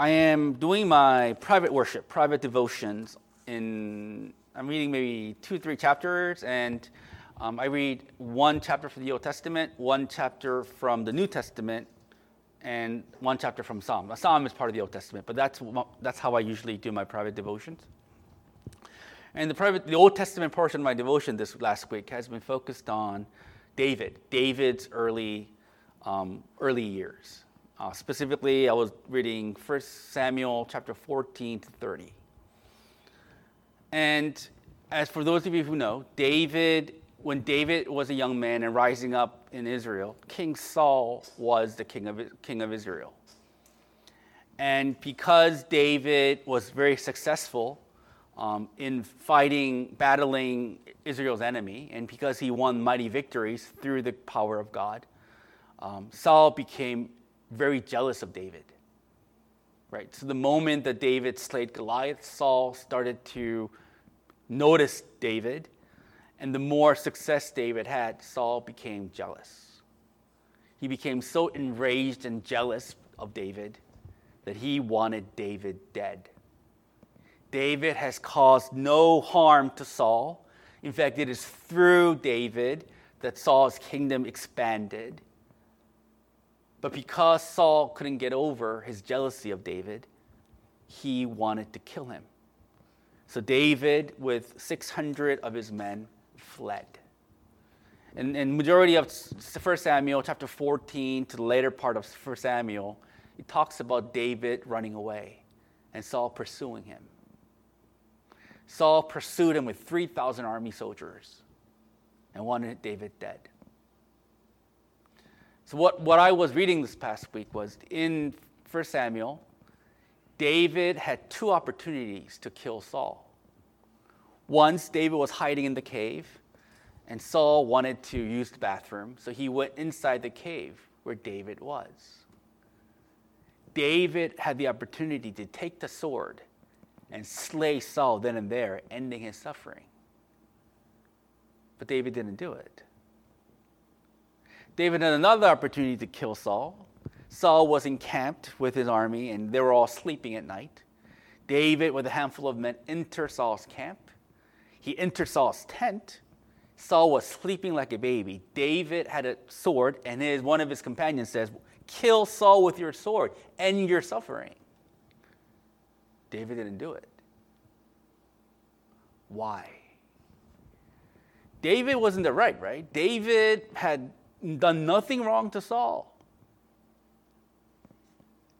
I am doing my private worship, private devotions. In I'm reading maybe two, three chapters, and um, I read one chapter from the Old Testament, one chapter from the New Testament, and one chapter from Psalm. A Psalm is part of the Old Testament, but that's that's how I usually do my private devotions. And the private, the Old Testament portion of my devotion this last week has been focused on David, David's early um, early years. Uh, specifically, I was reading 1 Samuel chapter 14 to 30. And as for those of you who know, David, when David was a young man and rising up in Israel, King Saul was the king of, king of Israel. And because David was very successful um, in fighting, battling Israel's enemy, and because he won mighty victories through the power of God, um, Saul became very jealous of David. Right? So the moment that David slayed Goliath, Saul started to notice David. And the more success David had, Saul became jealous. He became so enraged and jealous of David that he wanted David dead. David has caused no harm to Saul. In fact, it is through David that Saul's kingdom expanded. But because Saul couldn't get over his jealousy of David, he wanted to kill him. So David, with 600 of his men, fled. And, and majority of 1 Samuel chapter 14 to the later part of 1 Samuel, it talks about David running away and Saul pursuing him. Saul pursued him with 3,000 army soldiers and wanted David dead. So, what, what I was reading this past week was in 1 Samuel, David had two opportunities to kill Saul. Once, David was hiding in the cave, and Saul wanted to use the bathroom, so he went inside the cave where David was. David had the opportunity to take the sword and slay Saul then and there, ending his suffering. But David didn't do it. David had another opportunity to kill Saul. Saul was encamped with his army and they were all sleeping at night. David, with a handful of men, entered Saul's camp. He entered Saul's tent. Saul was sleeping like a baby. David had a sword, and his, one of his companions says, Kill Saul with your sword, end your suffering. David didn't do it. Why? David wasn't the right, right? David had done nothing wrong to Saul.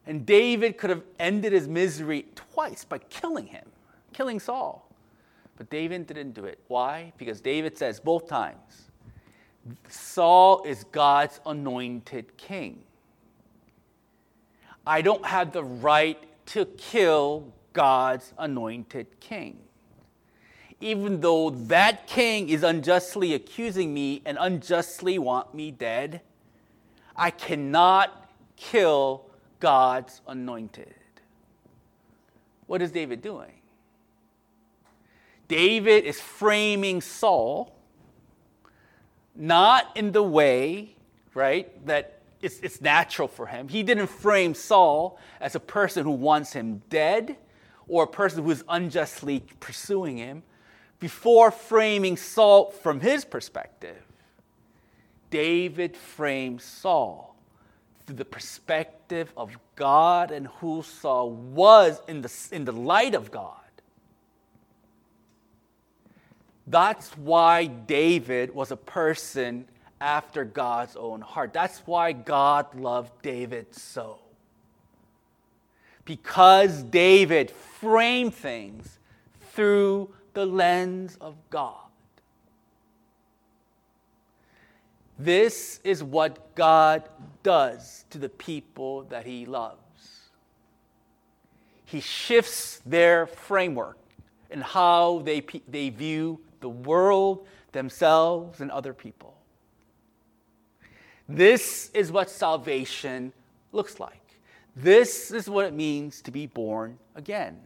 And David could have ended his misery twice by killing him, killing Saul. But David didn't do it. Why? Because David says both times Saul is God's anointed king. I don't have the right to kill God's anointed king even though that king is unjustly accusing me and unjustly want me dead, I cannot kill God's anointed. What is David doing? David is framing Saul not in the way, right, that it's, it's natural for him. He didn't frame Saul as a person who wants him dead or a person who is unjustly pursuing him before framing Saul from his perspective, David framed Saul through the perspective of God and who Saul was in the, in the light of God. That's why David was a person after God's own heart. That's why God loved David so. Because David framed things through the lens of God. This is what God does to the people that He loves. He shifts their framework and how they, they view the world, themselves, and other people. This is what salvation looks like. This is what it means to be born again.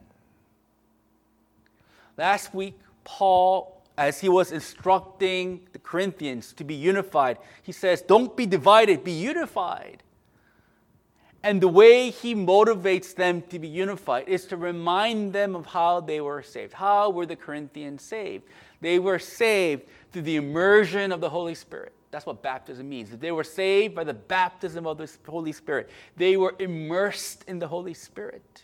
Last week, Paul, as he was instructing the Corinthians to be unified, he says, Don't be divided, be unified. And the way he motivates them to be unified is to remind them of how they were saved. How were the Corinthians saved? They were saved through the immersion of the Holy Spirit. That's what baptism means. They were saved by the baptism of the Holy Spirit. They were immersed in the Holy Spirit.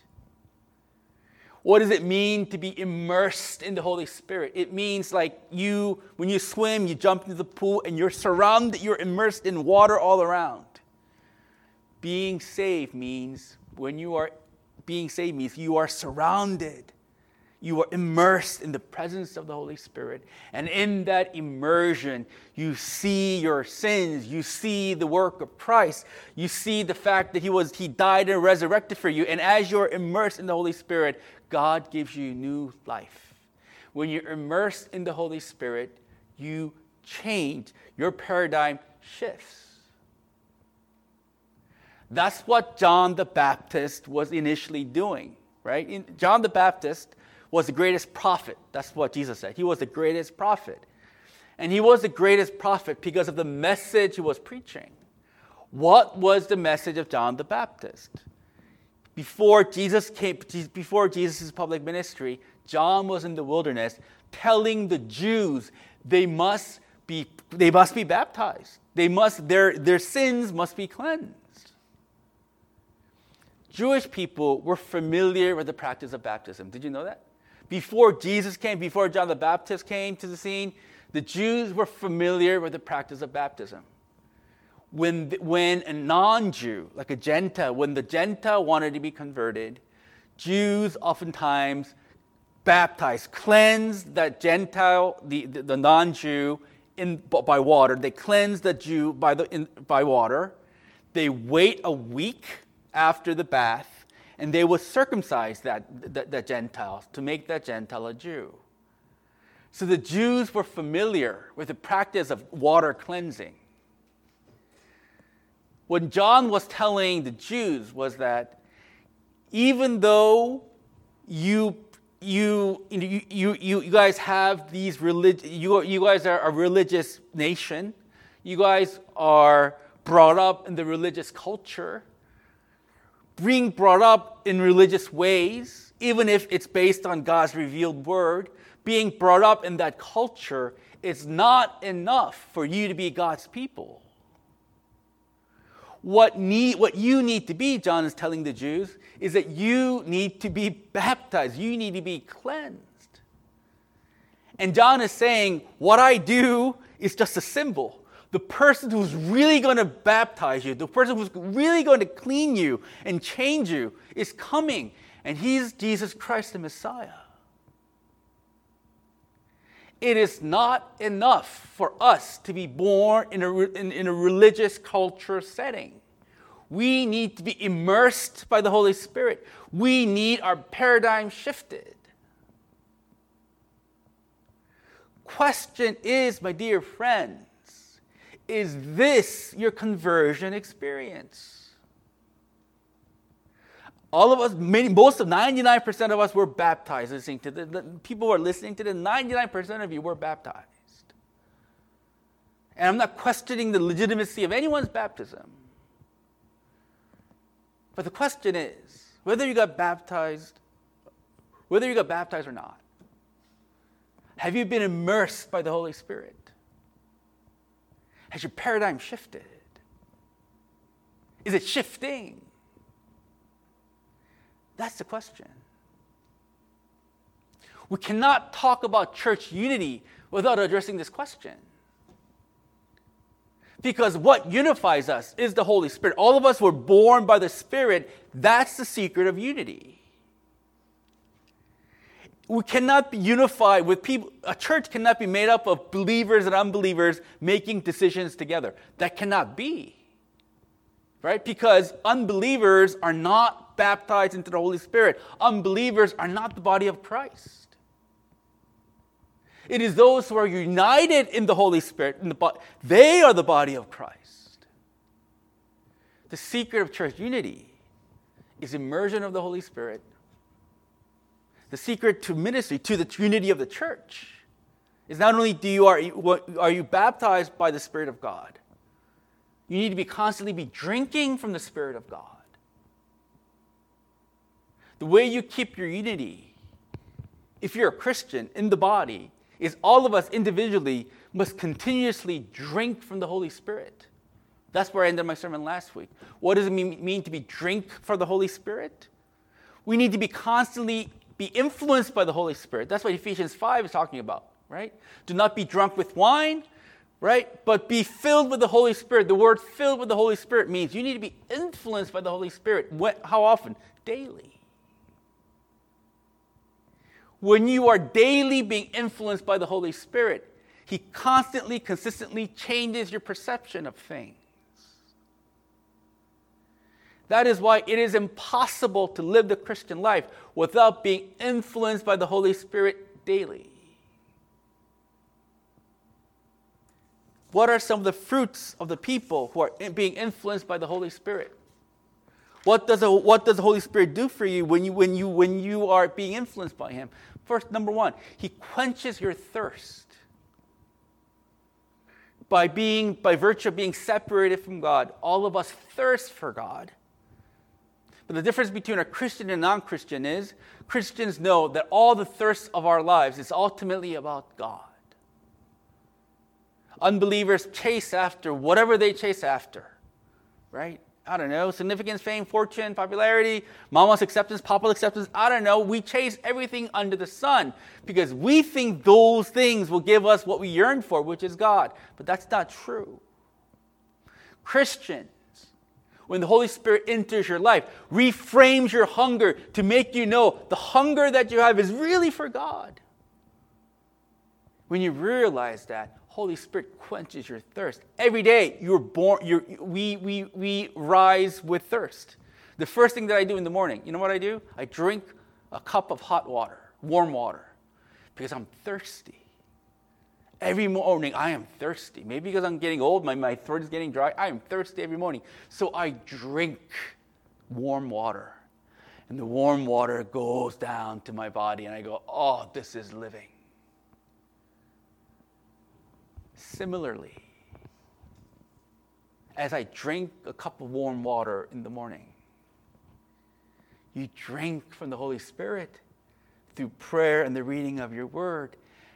What does it mean to be immersed in the Holy Spirit? It means like you, when you swim, you jump into the pool and you're surrounded, you're immersed in water all around. Being saved means when you are being saved means you are surrounded. You are immersed in the presence of the Holy Spirit. And in that immersion, you see your sins. You see the work of Christ. You see the fact that He was He died and resurrected for you. And as you're immersed in the Holy Spirit, God gives you new life. When you're immersed in the Holy Spirit, you change. Your paradigm shifts. That's what John the Baptist was initially doing, right? In, John the Baptist was the greatest prophet. That's what Jesus said. He was the greatest prophet. And he was the greatest prophet because of the message he was preaching. What was the message of John the Baptist? Before Jesus came, before Jesus' public ministry, John was in the wilderness telling the Jews they must be, they must be baptized. They must, their, their sins must be cleansed. Jewish people were familiar with the practice of baptism. Did you know that? Before Jesus came, before John the Baptist came to the scene, the Jews were familiar with the practice of baptism. When, when a non Jew, like a Gentile, when the Gentile wanted to be converted, Jews oftentimes baptized, cleansed that Gentile, the, the, the non Jew, by water. They cleanse the Jew by, the, in, by water. They wait a week after the bath, and they would circumcise that, that Gentile to make that Gentile a Jew. So the Jews were familiar with the practice of water cleansing. What John was telling the Jews was that even though you you, you, you, you guys have these religious, you, you guys are a religious nation. You guys are brought up in the religious culture being brought up in religious ways, even if it's based on God's revealed word, being brought up in that culture is not enough for you to be God's people. What, need, what you need to be, John is telling the Jews, is that you need to be baptized. You need to be cleansed. And John is saying, What I do is just a symbol the person who's really going to baptize you, the person who's really going to clean you and change you, is coming. And he's Jesus Christ the Messiah. It is not enough for us to be born in a, in, in a religious culture setting. We need to be immersed by the Holy Spirit. We need our paradigm shifted. Question is, my dear friends, is this your conversion experience? All of us, many, most of 99% of us were baptized. Listening to the, the people who are listening to the 99% of you were baptized. And I'm not questioning the legitimacy of anyone's baptism. But the question is whether you got baptized, whether you got baptized or not, have you been immersed by the Holy Spirit? Has your paradigm shifted? Is it shifting? That's the question. We cannot talk about church unity without addressing this question. Because what unifies us is the Holy Spirit. All of us were born by the Spirit. That's the secret of unity we cannot be unified with people. A church cannot be made up of believers and unbelievers making decisions together. That cannot be. Right? Because unbelievers are not baptized into the Holy Spirit. Unbelievers are not the body of Christ. It is those who are united in the Holy Spirit, in the bo- they are the body of Christ. The secret of church unity is immersion of the Holy Spirit the secret to ministry, to the unity of the church, is not only do you are, are you baptized by the Spirit of God, you need to be constantly be drinking from the Spirit of God. the way you keep your unity, if you're a Christian in the body, is all of us individually must continuously drink from the Holy Spirit. That's where I ended my sermon last week. What does it mean, to be drink for the Holy Spirit? We need to be constantly be influenced by the Holy Spirit. That's what Ephesians 5 is talking about, right? Do not be drunk with wine, right? But be filled with the Holy Spirit. The word filled with the Holy Spirit means you need to be influenced by the Holy Spirit. how often? Daily. When you are daily being influenced by the Holy Spirit, He constantly, consistently changes your perception of things. That is why it is impossible to live the Christian life without being influenced by the Holy Spirit daily. What are some of the fruits of the people who are being influenced by the Holy Spirit? What does, a, what does the Holy Spirit do for you when, you when you when you are being influenced by Him? First, number one, He quenches your thirst. By being, by virtue of being separated from God, all of us thirst for God. But the difference between a Christian and non Christian is Christians know that all the thirst of our lives is ultimately about God. Unbelievers chase after whatever they chase after, right? I don't know, significance, fame, fortune, popularity, mama's acceptance, papa's acceptance. I don't know. We chase everything under the sun because we think those things will give us what we yearn for, which is God. But that's not true. Christians, when the Holy Spirit enters your life, reframes your hunger to make you know the hunger that you have is really for God. When you realize that, Holy Spirit quenches your thirst. Every day you're born, you're, we, we, we rise with thirst. The first thing that I do in the morning, you know what I do? I drink a cup of hot water, warm water, because I'm thirsty. Every morning, I am thirsty. Maybe because I'm getting old, my, my throat is getting dry. I am thirsty every morning. So I drink warm water. And the warm water goes down to my body, and I go, oh, this is living. Similarly, as I drink a cup of warm water in the morning, you drink from the Holy Spirit through prayer and the reading of your word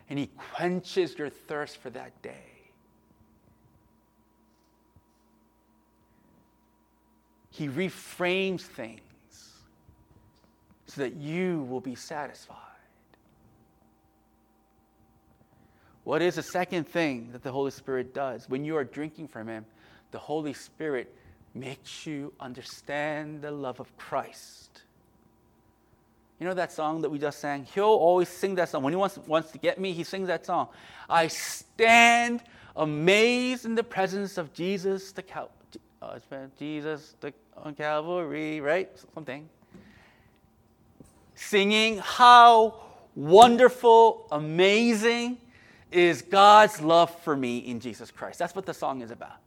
and He quenches your thirst for that day. He reframes things so that you will be satisfied. What is the second thing that the Holy Spirit does? When you are drinking from Him, the Holy Spirit makes you understand the love of Christ. You know that song that we just sang? He'll always sing that song. When he wants, wants to get me, he sings that song. I stand amazed in the presence of Jesus, the Cal- uh, Jesus the, on Calvary, right? Something. Singing, how wonderful, amazing is God's love for me in Jesus Christ. That's what the song is about.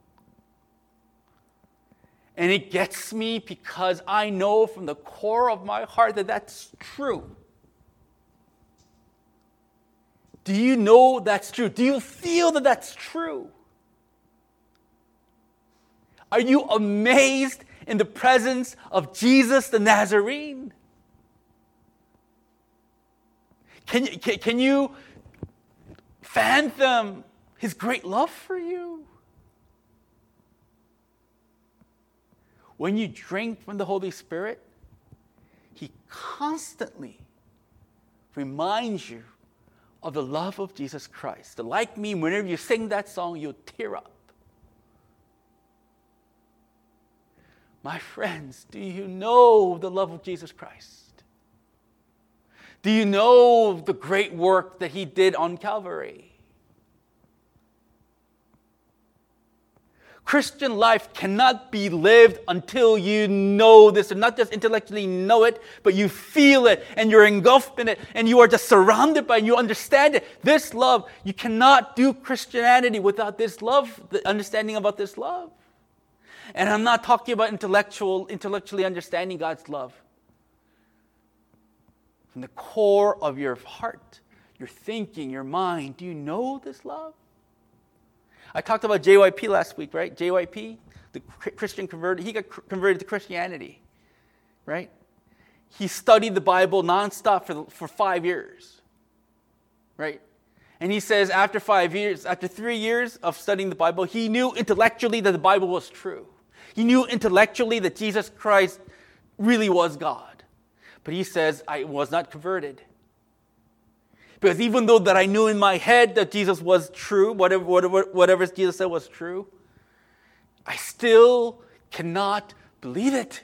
And it gets me because I know from the core of my heart that that's true. Do you know that's true? Do you feel that that's true? Are you amazed in the presence of Jesus the Nazarene? Can you, can, can you fathom his great love for you? When you drink from the Holy Spirit, He constantly reminds you of the love of Jesus Christ. Like me, whenever you sing that song, you'll tear up. My friends, do you know the love of Jesus Christ? Do you know the great work that He did on Calvary? Christian life cannot be lived until you know this, and not just intellectually know it, but you feel it and you're engulfed in it and you are just surrounded by it and you understand it. This love, you cannot do Christianity without this love, the understanding about this love. And I'm not talking about intellectual, intellectually understanding God's love. From the core of your heart, your thinking, your mind, do you know this love? I talked about JYP last week, right? JYP, the Christian converted, he got converted to Christianity, right? he studied the Bible nonstop for, for five years. Right? And he says, after five years, after three years of studying the Bible, he knew intellectually that the Bible was true. He knew intellectually that Jesus Christ really was God. But he says, I was not converted. Because even though that I knew in my head that Jesus was true, whatever, whatever, whatever Jesus said was true, I still cannot believe it.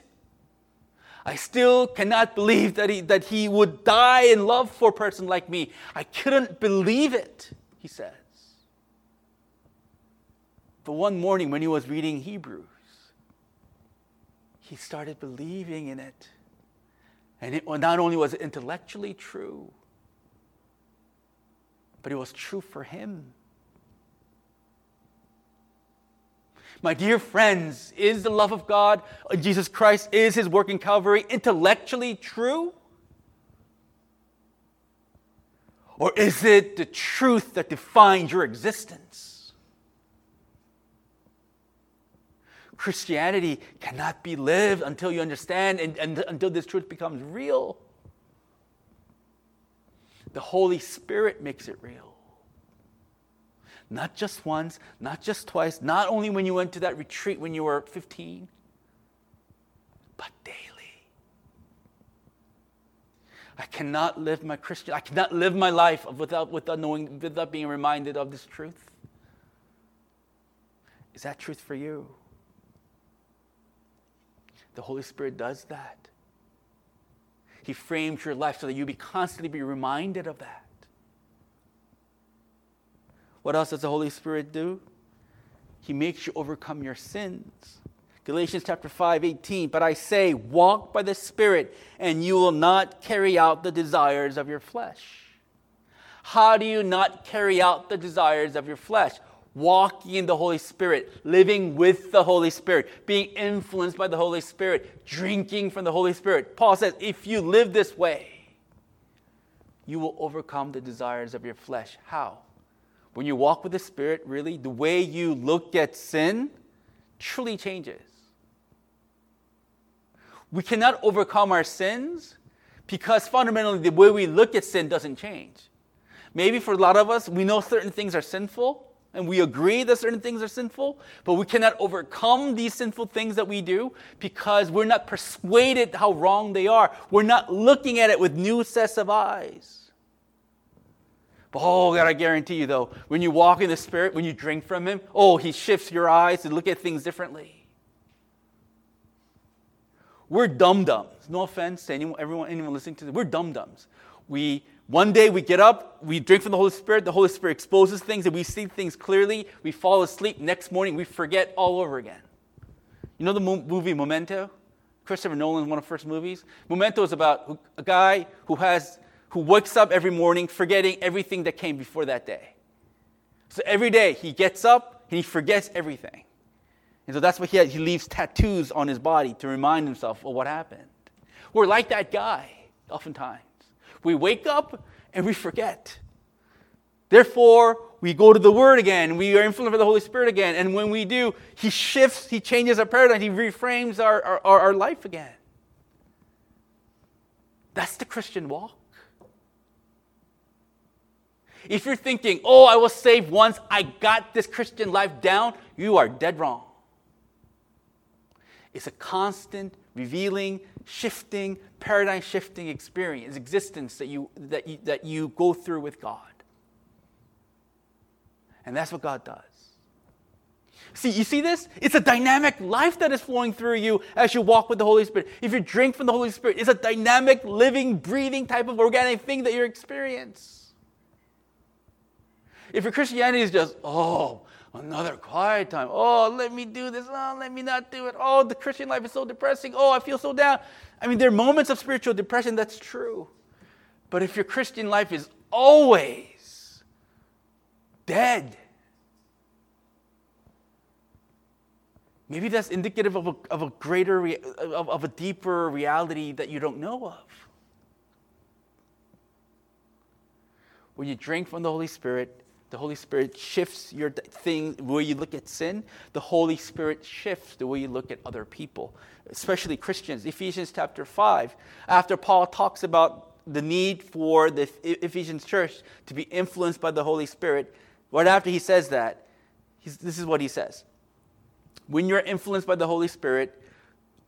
I still cannot believe that he, that he would die in love for a person like me. I couldn't believe it, he says. But one morning when he was reading Hebrews, he started believing in it. And it not only was it intellectually true, but it was true for him. My dear friends, is the love of God, uh, Jesus Christ, is his work in Calvary intellectually true? Or is it the truth that defines your existence? Christianity cannot be lived until you understand and, and until this truth becomes real. The Holy Spirit makes it real. Not just once, not just twice, not only when you went to that retreat when you were 15, but daily. I cannot live my Christian, I cannot live my life without, without knowing, without being reminded of this truth. Is that truth for you? The Holy Spirit does that. He frames your life so that you be constantly be reminded of that. What else does the Holy Spirit do? He makes you overcome your sins. Galatians chapter 5, 18. But I say, walk by the Spirit, and you will not carry out the desires of your flesh. How do you not carry out the desires of your flesh? Walking in the Holy Spirit, living with the Holy Spirit, being influenced by the Holy Spirit, drinking from the Holy Spirit. Paul says, if you live this way, you will overcome the desires of your flesh. How? when you walk with the Spirit, really, the way you look at sin truly changes. We cannot overcome our sins because fundamentally the way we look at sin doesn't change. Maybe for a lot of us, we know certain things are sinful and we agree that certain things are sinful, but we cannot overcome these sinful things that we do because we're not persuaded how wrong they are. We're not looking at it with new sets of eyes. But Oh, God, I guarantee you, though, when you walk in the Spirit, when you drink from Him, oh, He shifts your eyes to look at things differently. We're dum dums. No offense to anyone, everyone, anyone listening to this. We're dum dums. We one day we get up, we drink from the Holy Spirit, the Holy Spirit exposes things, and we see things clearly. We fall asleep. Next morning, we forget all over again. You know the movie Memento? Christopher Nolan's one of the first movies. Memento is about a guy who has who wakes up every morning forgetting everything that came before that day. So every day he gets up and he forgets everything. And so that's why he, he leaves tattoos on his body to remind himself of what happened. We're like that guy, oftentimes. We wake up and we forget. Therefore, we go to the Word again. We are influenced by the Holy Spirit again. And when we do, He shifts, He changes our paradigm, He reframes our, our, our life again. That's the Christian walk. If you're thinking, oh, I was saved once, I got this Christian life down, you are dead wrong. It's a constant, revealing, shifting, paradigm shifting experience, existence that you, that, you, that you go through with God. And that's what God does. See, you see this? It's a dynamic life that is flowing through you as you walk with the Holy Spirit. If you drink from the Holy Spirit, it's a dynamic, living, breathing type of organic thing that you experience. If your Christianity is just, oh, another quiet time. Oh, let me do this. Oh, let me not do it. Oh, the Christian life is so depressing. Oh, I feel so down. I mean, there are moments of spiritual depression, that's true. But if your Christian life is always dead, maybe that's indicative of a, of a greater, of, of a deeper reality that you don't know of. When you drink from the Holy Spirit, The Holy Spirit shifts your thing, the way you look at sin. The Holy Spirit shifts the way you look at other people, especially Christians. Ephesians chapter 5, after Paul talks about the need for the Ephesians church to be influenced by the Holy Spirit, right after he says that, this is what he says. When you're influenced by the Holy Spirit,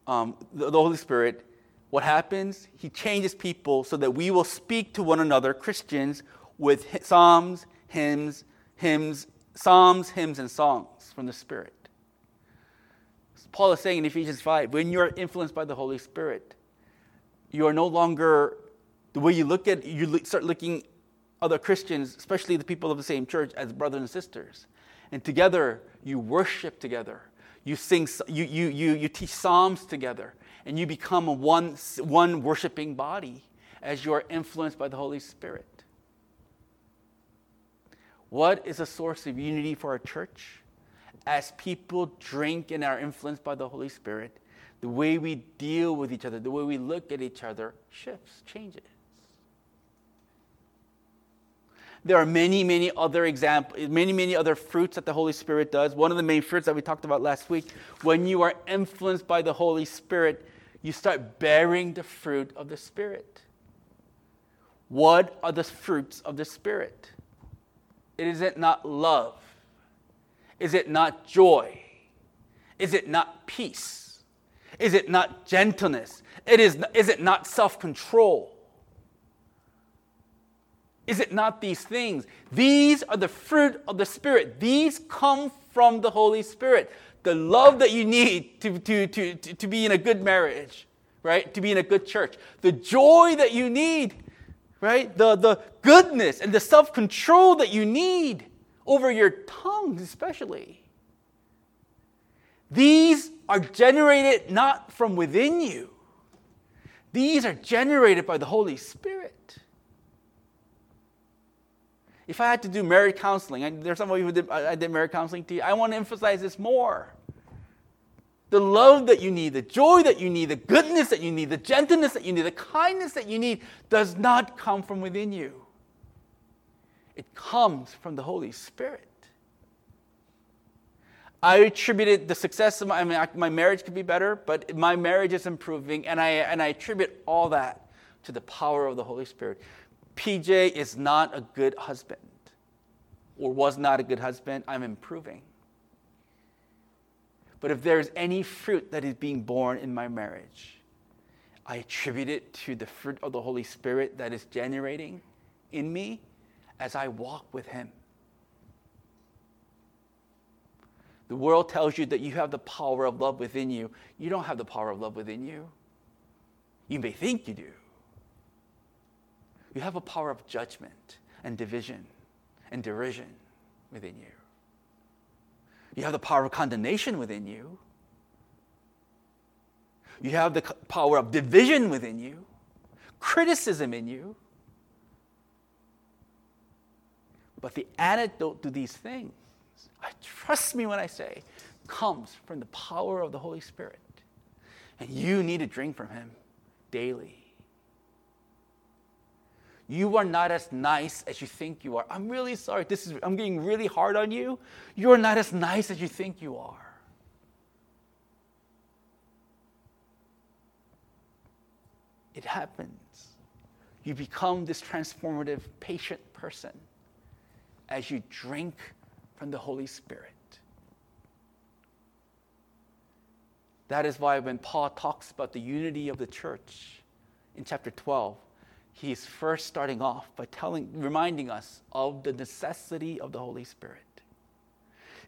um, the, the Holy Spirit, what happens? He changes people so that we will speak to one another, Christians, with psalms, hymns, hymns, psalms, hymns, and songs from the Spirit. Paul is saying in Ephesians 5 when you're influenced by the Holy Spirit, you are no longer the way you look at you start looking other Christians, especially the people of the same church, as brothers and sisters. And together you worship together. You sing you you you, you teach psalms together and you become one, one worshiping body as you are influenced by the Holy Spirit. What is a source of unity for our church? As people drink and are influenced by the Holy Spirit, the way we deal with each other, the way we look at each other shifts, changes. There are many, many other examples, many, many other fruits that the Holy Spirit does. One of the main fruits that we talked about last week, when you are influenced by the Holy Spirit, you start bearing the fruit of the Spirit. What are the fruits of the Spirit? Is it not love? Is it not joy? Is it not peace? Is it not gentleness? It is, is it not self control? Is it not these things? These are the fruit of the Spirit. These come from the Holy Spirit. The love that you need to, to, to, to, to be in a good marriage, right? To be in a good church. The joy that you need, right? The, the goodness and the self control that you need over your tongues, especially. These are generated not from within you, these are generated by the Holy Spirit. If I had to do marriage counseling, there's some of you who did, I did marriage counseling to you, I want to emphasize this more. The love that you need, the joy that you need, the goodness that you need, the gentleness that you need, the kindness that you need does not come from within you. It comes from the Holy Spirit. I attributed the success of my, I mean, my marriage could be better, but my marriage is improving, and I, and I attribute all that to the power of the Holy Spirit. PJ is not a good husband or was not a good husband. I'm improving. But if there's any fruit that is being born in my marriage, I attribute it to the fruit of the Holy Spirit that is generating in me as I walk with Him. The world tells you that you have the power of love within you. You don't have the power of love within you. You may think you do. You have a power of judgment and division and derision within you. You have the power of condemnation within you. You have the power of division within you, criticism in you. But the antidote to these things, I trust me when I say, comes from the power of the Holy Spirit. And you need to drink from Him daily. You are not as nice as you think you are. I'm really sorry. This is I'm getting really hard on you. You're not as nice as you think you are. It happens. You become this transformative, patient person as you drink from the Holy Spirit. That is why when Paul talks about the unity of the church in chapter 12, he's first starting off by telling, reminding us of the necessity of the Holy Spirit,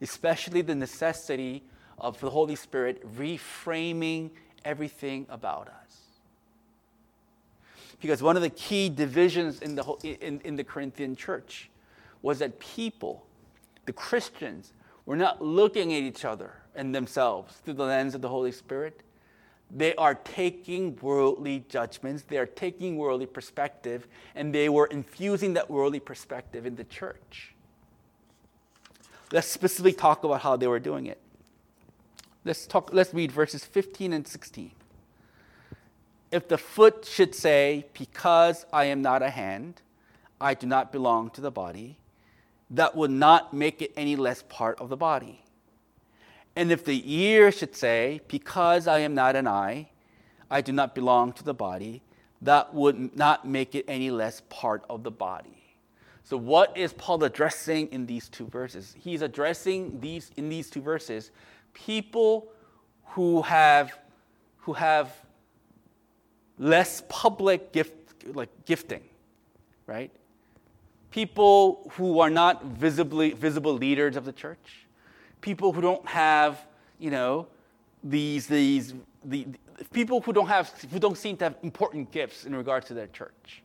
especially the necessity of the Holy Spirit reframing everything about us. Because one of the key divisions in the, in, in the Corinthian church was that people, the Christians, were not looking at each other and themselves through the lens of the Holy Spirit they are taking worldly judgments, they are taking worldly perspective, and they were infusing that worldly perspective in the church. Let's specifically talk about how they were doing it. Let's, talk, let's read verses 15 and 16. If the foot should say, Because I am not a hand, I do not belong to the body, that would not make it any less part of the body. And if the ear should say, Because I am not an eye, I do not belong to the body, that would not make it any less part of the body. So, what is Paul addressing in these two verses? He's addressing these in these two verses people who have who have less public gift like gifting, right? People who are not visibly visible leaders of the church, people who don't have, you know, these these the, the people who don't have who don't seem to have important gifts in regard to their church.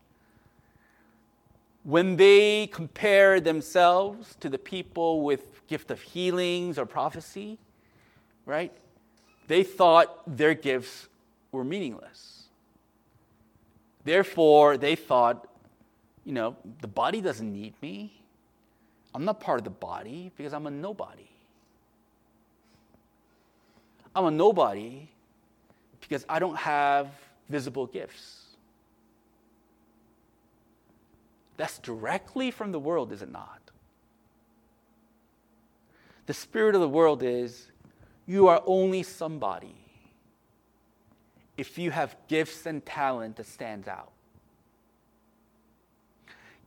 When they compare themselves to the people with gift of healings or prophecy, right? They thought their gifts were meaningless. Therefore, they thought, you know, the body doesn't need me. I'm not part of the body because I'm a nobody. I'm a nobody because I don't have visible gifts. That's directly from the world, is it not? The spirit of the world is you are only somebody if you have gifts and talent that stands out.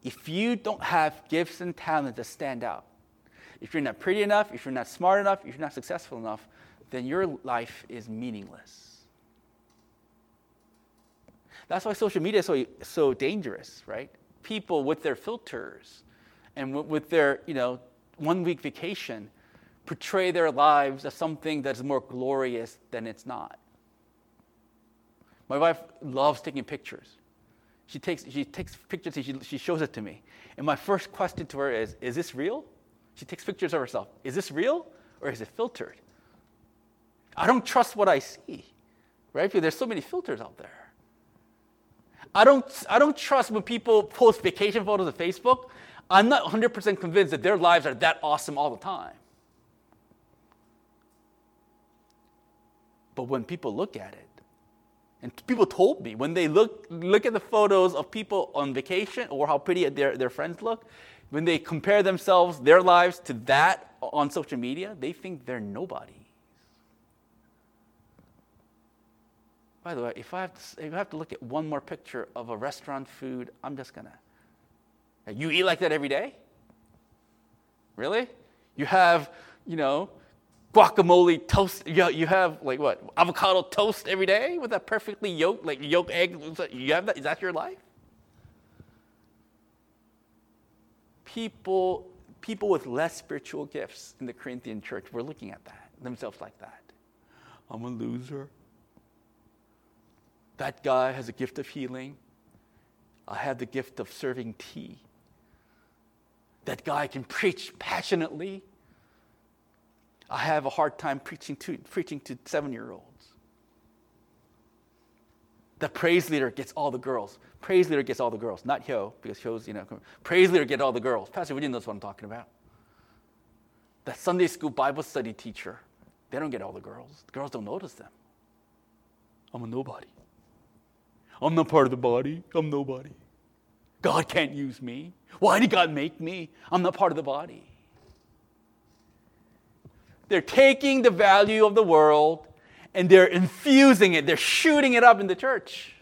If you don't have gifts and talent that stand out, if you're not pretty enough, if you're not smart enough, if you're not successful enough, then your life is meaningless. That's why social media is so, so dangerous, right? People with their filters and with their, you know, one week vacation portray their lives as something that's more glorious than it's not. My wife loves taking pictures. She takes, she takes pictures and she, she shows it to me. And my first question to her is Is this real? She takes pictures of herself. Is this real or is it filtered? I don't trust what I see, right? Because there's so many filters out there. I don't, I don't trust when people post vacation photos on Facebook. I'm not 100% convinced that their lives are that awesome all the time. But when people look at it, and people told me when they look, look at the photos of people on vacation or how pretty their, their friends look, when they compare themselves, their lives to that on social media, they think they're nobody. By the way, if I have to, if I have to look at one more picture of a restaurant food, I'm just gonna. You eat like that every day? Really? You have, you know, guacamole toast. You, you have like what? Avocado toast every day with that perfectly yolk, like yolk egg. You have that? Is that your life? People, people with less spiritual gifts in the Corinthian church were looking at that themselves like that. I'm a loser. That guy has a gift of healing. I have the gift of serving tea. That guy can preach passionately. I have a hard time preaching to, preaching to seven year olds. The praise leader gets all the girls. Praise leader gets all the girls, not Hyo, because Hyo's, you know, praise leader get all the girls. Pastor William knows what I'm talking about. The Sunday school Bible study teacher, they don't get all the girls. The girls don't notice them. I'm a nobody. I'm not part of the body. I'm nobody. God can't use me. Why did God make me? I'm not part of the body. They're taking the value of the world and they're infusing it, they're shooting it up in the church.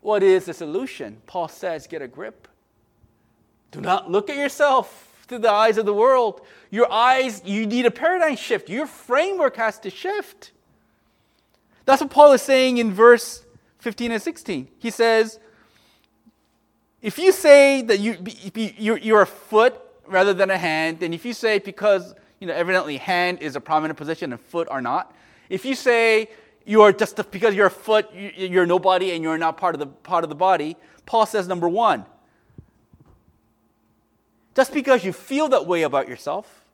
What is the solution? Paul says, get a grip. Do not look at yourself through the eyes of the world. Your eyes, you need a paradigm shift. Your framework has to shift. That's what Paul is saying in verse 15 and 16. He says, if you say that you, you're a foot rather than a hand, and if you say because, you know, evidently hand is a prominent position and foot are not, if you say you are just because you're a foot, you're nobody and you're not part of the part of the body, Paul says number one, just because you feel that way about yourself,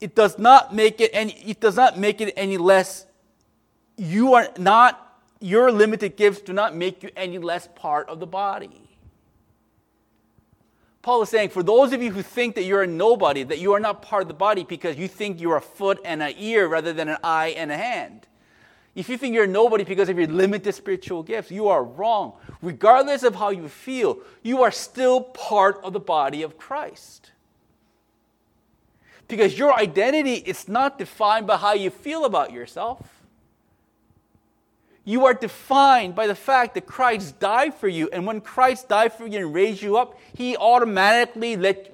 it does not make it any it does not make it any less you are not, your limited gifts do not make you any less part of the body. Paul is saying, for those of you who think that you're a nobody, that you are not part of the body because you think you're a foot and an ear rather than an eye and a hand, If you think you're a nobody because of your limited spiritual gifts, you are wrong. Regardless of how you feel, you are still part of the body of Christ. Because your identity is not defined by how you feel about yourself. You are defined by the fact that Christ died for you. And when Christ died for you and raised you up, he automatically let,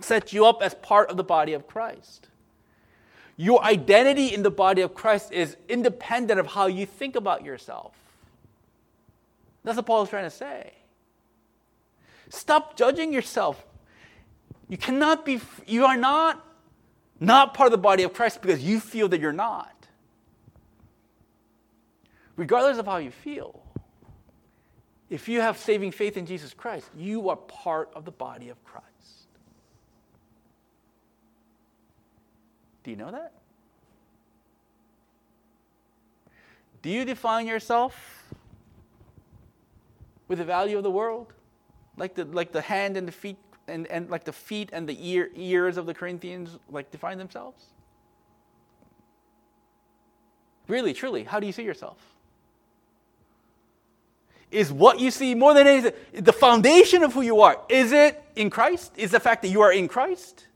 set you up as part of the body of Christ. Your identity in the body of Christ is independent of how you think about yourself. That's what Paul is trying to say. Stop judging yourself. You cannot be, you are not not part of the body of Christ because you feel that you're not. Regardless of how you feel, if you have saving faith in Jesus Christ, you are part of the body of Christ. Do you know that? Do you define yourself with the value of the world? Like the, like the hand and the feet and, and like the feet and the ear, ears of the Corinthians like define themselves? Really, truly, how do you see yourself? Is what you see more than anything the foundation of who you are? Is it in Christ? Is the fact that you are in Christ?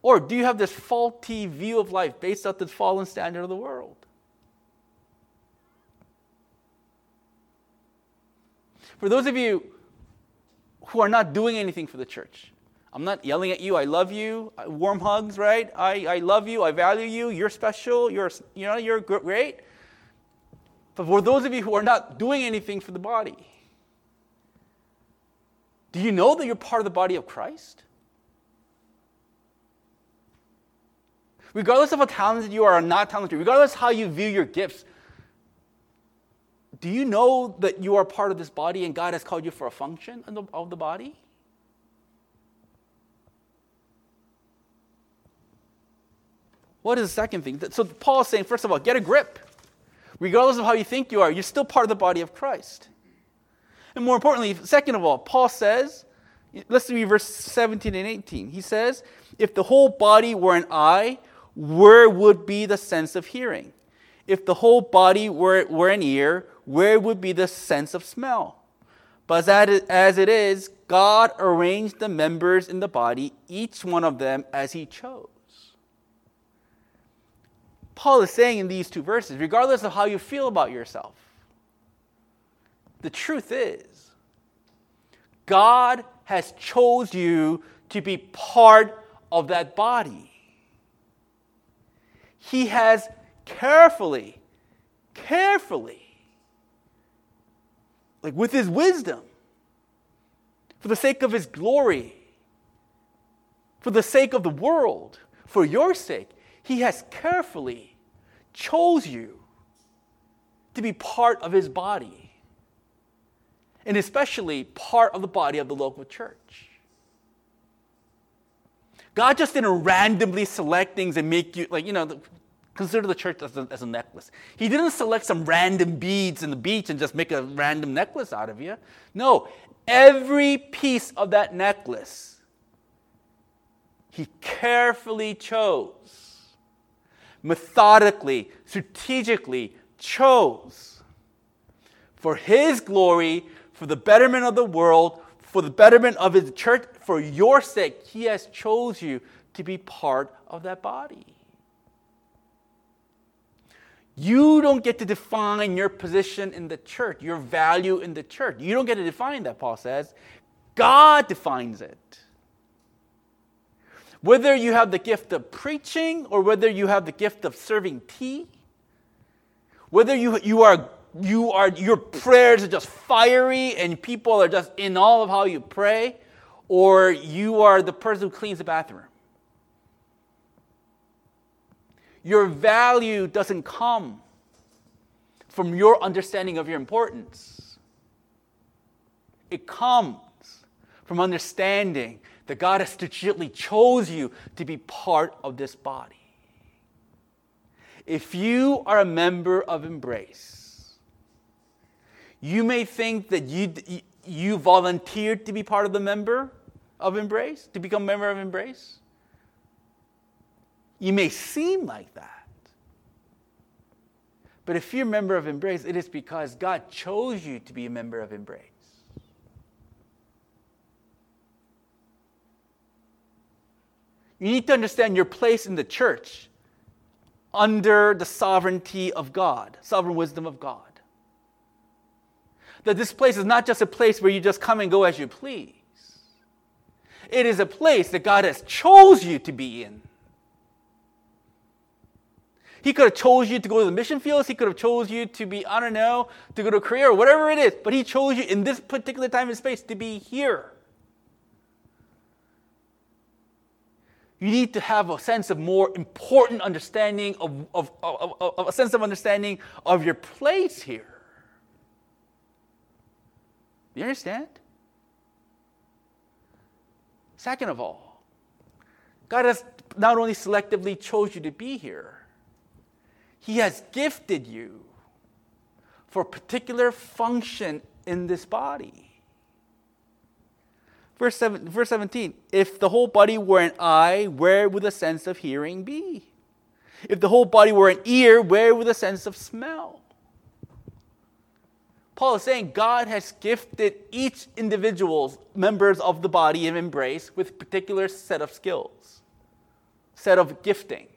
Or do you have this faulty view of life based on the fallen standard of the world? For those of you who are not doing anything for the church, I'm not yelling at you. I love you. Warm hugs, right? I, I love you. I value you. You're special. You're, you know, you're great. But for those of you who are not doing anything for the body, do you know that you're part of the body of Christ? regardless of how talented you are or not talented, regardless how you view your gifts, do you know that you are part of this body and God has called you for a function of the, of the body? What is the second thing? So Paul is saying, first of all, get a grip. Regardless of how you think you are, you're still part of the body of Christ. And more importantly, second of all, Paul says, let's read verse 17 and 18. He says, if the whole body were an eye, where would be the sense of hearing? If the whole body were, were an ear, where would be the sense of smell? But as it is, God arranged the members in the body, each one of them as He chose. Paul is saying in these two verses, regardless of how you feel about yourself, the truth is, God has chose you to be part of that body. He has carefully, carefully, like with his wisdom, for the sake of his glory, for the sake of the world, for your sake, he has carefully chose you to be part of his body, and especially part of the body of the local church. God just didn't randomly select things and make you, like, you know, consider the church as a, as a necklace. He didn't select some random beads in the beach and just make a random necklace out of you. No, every piece of that necklace, he carefully chose, methodically, strategically chose for his glory, for the betterment of the world, for the betterment of his church, for your sake, he has chose you to be part of that body. You don't get to define your position in the church, your value in the church. You don't get to define that, Paul says. God defines it. Whether you have the gift of preaching or whether you have the gift of serving tea, whether you, you are you are your prayers are just fiery and people are just in all of how you pray, or you are the person who cleans the bathroom. Your value doesn't come from your understanding of your importance. It comes from understanding that God has strategically chose you to be part of this body. If you are a member of Embrace, you may think that you, you volunteered to be part of the member of Embrace, to become a member of Embrace. You may seem like that. But if you're a member of Embrace, it is because God chose you to be a member of Embrace. You need to understand your place in the church under the sovereignty of God, sovereign wisdom of God. That this place is not just a place where you just come and go as you please. It is a place that God has chose you to be in. He could have chose you to go to the mission fields. He could have chose you to be, I don't know, to go to Korea or whatever it is. But he chose you in this particular time and space to be here. You need to have a sense of more important understanding of, of, of, of a sense of understanding of your place here. Do you understand? Second of all, God has not only selectively chose you to be here, He has gifted you for a particular function in this body. Verse, seven, verse 17 If the whole body were an eye, where would the sense of hearing be? If the whole body were an ear, where would the sense of smell? Paul is saying God has gifted each individual's members of the body of Embrace with particular set of skills, set of gifting,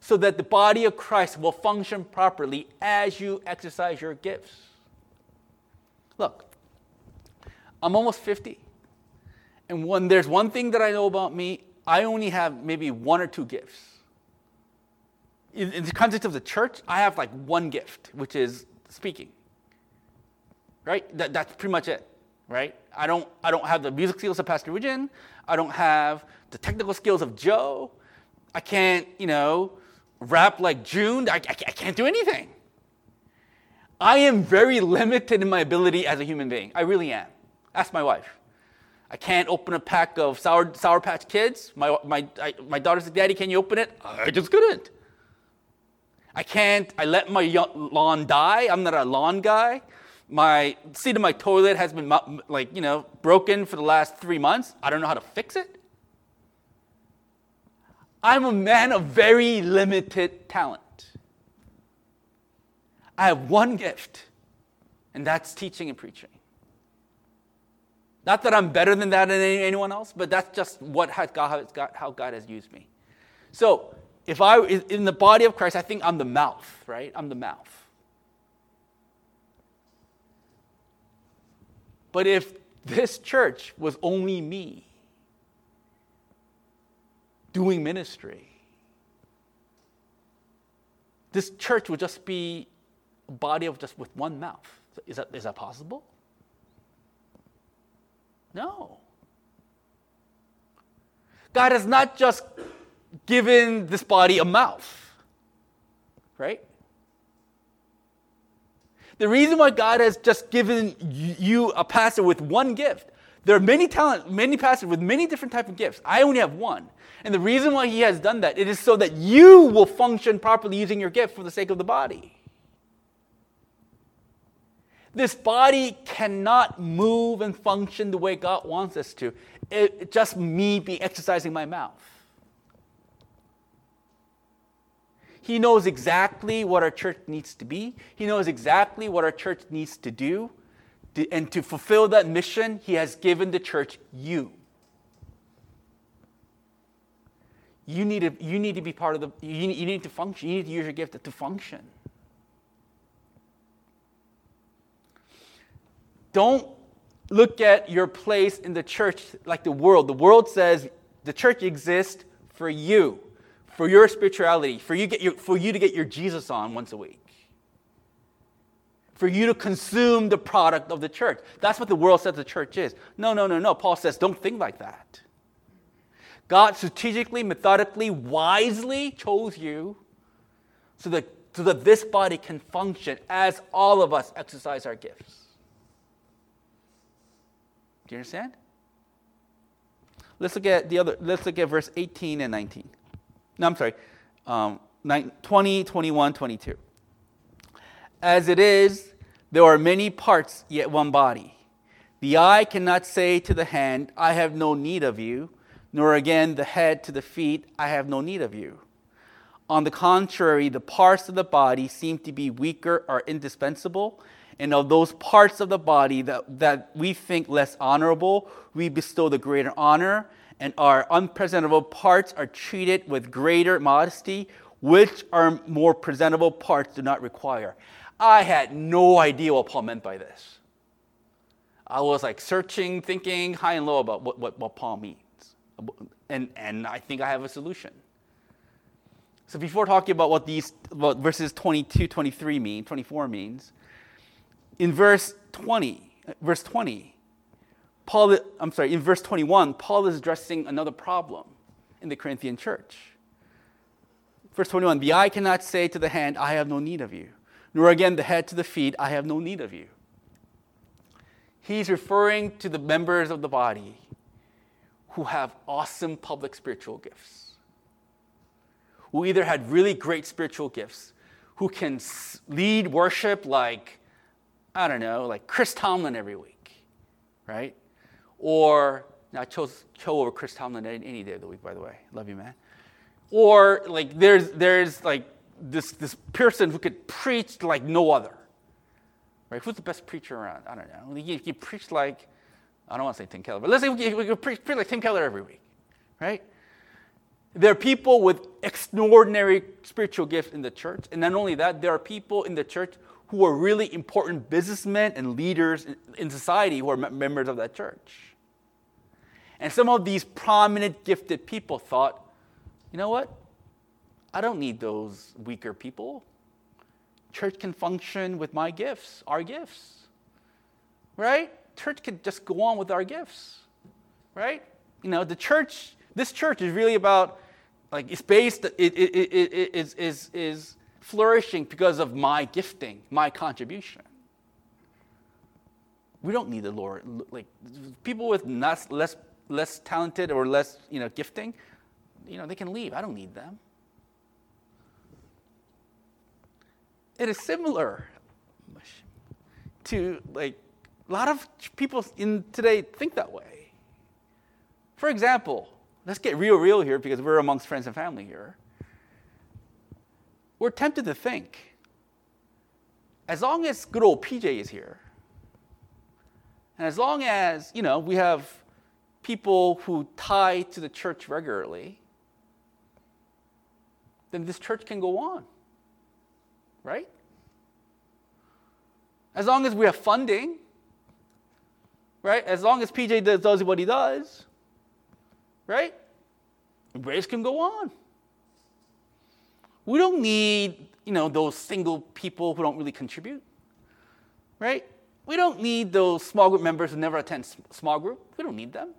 so that the body of Christ will function properly as you exercise your gifts. Look, I'm almost 50. And when there's one thing that I know about me, I only have maybe one or two gifts. In, in the context of the church, I have like one gift, which is speaking. Right? That, that's pretty much it. Right? I don't, I don't have the music skills of Pastor Eugene. I don't have the technical skills of Joe. I can't, you know, rap like June. I, I, I can't do anything. I am very limited in my ability as a human being. I really am. Ask my wife. I can't open a pack of Sour, Sour Patch Kids. My, my, I, my daughter said, Daddy, can you open it? I just couldn't. I can't, I let my lawn die. I'm not a lawn guy. My seat in my toilet has been, like, you know, broken for the last three months. I don't know how to fix it. I'm a man of very limited talent. I have one gift, and that's teaching and preaching. Not that I'm better than that than anyone else, but that's just what has God, how God has used me. So, if I in the body of Christ, I think I'm the mouth, right? I'm the mouth. But if this church was only me doing ministry, this church would just be a body of just with one mouth. Is that, is that possible? No. God has not just given this body a mouth, right? The reason why God has just given you a pastor with one gift, there are many talent, many pastors with many different type of gifts. I only have one. And the reason why he has done that, it is so that you will function properly using your gift for the sake of the body. This body cannot move and function the way God wants us to. It, just me be exercising my mouth. He knows exactly what our church needs to be. He knows exactly what our church needs to do. And to fulfill that mission, He has given the church you. You need to, you need to be part of the, you need, you need to function. You need to use your gift to function. Don't look at your place in the church like the world. The world says the church exists for you, for your spirituality, for you, your, for you to get your Jesus on once a week, for you to consume the product of the church. That's what the world says the church is. No, no, no, no. Paul says, don't think like that. God strategically, methodically, wisely chose you so that, so that this body can function as all of us exercise our gifts. Do you understand? Let's look at the other. Let's look at verse 18 and 19. No, I'm sorry. Um, 20, 21, 22. As it is, there are many parts, yet one body. The eye cannot say to the hand, I have no need of you, nor again the head to the feet, I have no need of you. On the contrary, the parts of the body seem to be weaker or indispensable, and of those parts of the body that, that we think less honorable, we bestow the greater honor, and our unpresentable parts are treated with greater modesty, which our more presentable parts do not require. I had no idea what Paul meant by this. I was like searching, thinking high and low about what, what, what Paul means. And, and I think I have a solution. So before talking about what these what verses 22, 23 mean, 24 means, in verse 20, verse 20, Paul, I'm sorry, in verse 21, Paul is addressing another problem in the Corinthian church. Verse 21 The eye cannot say to the hand, I have no need of you, nor again the head to the feet, I have no need of you. He's referring to the members of the body who have awesome public spiritual gifts, who either had really great spiritual gifts, who can lead worship like, I don't know, like Chris Tomlin every week, right? Or, I chose Cho over Chris Tomlin any day of the week, by the way. Love you, man. Or, like, there's, there's like this, this person who could preach like no other. Right? Who's the best preacher around? I don't know. He, he preached like, I don't want to say Tim Keller, but let's say we, we could preach, preach like Tim Keller every week, right? There are people with extraordinary spiritual gifts in the church. And not only that, there are people in the church who are really important businessmen and leaders in society who are members of that church. And some of these prominent, gifted people thought, you know what? I don't need those weaker people. Church can function with my gifts, our gifts. Right? Church can just go on with our gifts. Right? You know, the church, this church is really about, like, it's based, it, it, it, it is, is, is flourishing because of my gifting, my contribution. We don't need the Lord. Like, people with less, less, less talented or less, you know, gifting, you know, they can leave. I don't need them. it is similar to like a lot of people in today think that way. For example, let's get real, real here because we're amongst friends and family here. We're tempted to think, as long as good old PJ is here, and as long as you know we have people who tie to the church regularly, then this church can go on right? As long as we have funding, right? As long as PJ does, does what he does, right? Race can go on. We don't need, you know, those single people who don't really contribute, right? We don't need those small group members who never attend small group. We don't need them.